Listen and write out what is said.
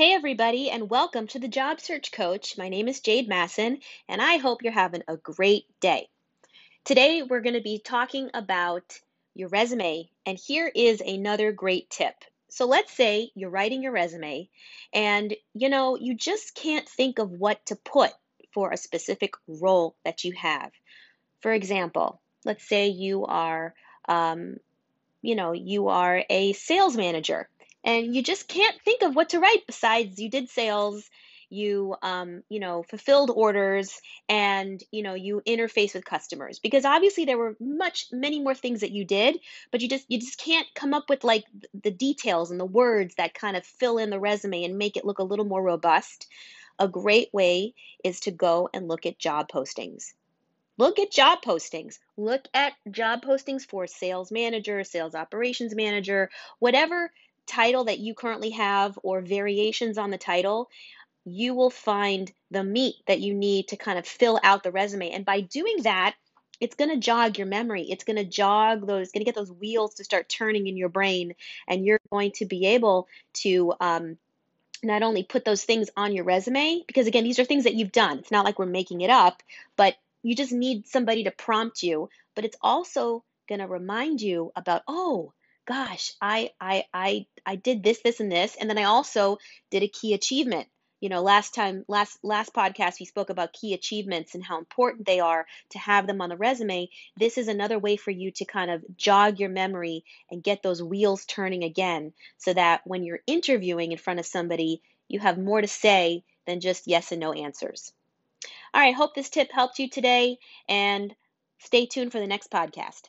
Hey, everybody, and welcome to the Job Search Coach. My name is Jade Masson, and I hope you're having a great day. Today, we're going to be talking about your resume, and here is another great tip. So, let's say you're writing your resume, and you know, you just can't think of what to put for a specific role that you have. For example, let's say you are, um, you know, you are a sales manager and you just can't think of what to write besides you did sales you um, you know fulfilled orders and you know you interface with customers. Because obviously there were much many more things that you did but you just you just can't come up with like the details and the words that kind of fill in the resume and make it look a little more robust. A great way is to go and look at job postings. Look at job postings. Look at job postings for sales manager, sales operations manager, whatever title that you currently have or variations on the title, you will find the meat that you need to kind of fill out the resume. And by doing that, it's going to jog your memory. It's going to jog those, going to get those wheels to start turning in your brain. And you're going to be able to um, not only put those things on your resume, because again, these are things that you've done. It's not like we're making it up, but you just need somebody to prompt you. But it's also going to remind you about, oh, gosh, I I I I did this, this, and this, and then I also did a key achievement. You know, last time, last last podcast, we spoke about key achievements and how important they are to have them on the resume. This is another way for you to kind of jog your memory and get those wheels turning again, so that when you're interviewing in front of somebody, you have more to say than just yes and no answers. All right, hope this tip helped you today, and stay tuned for the next podcast.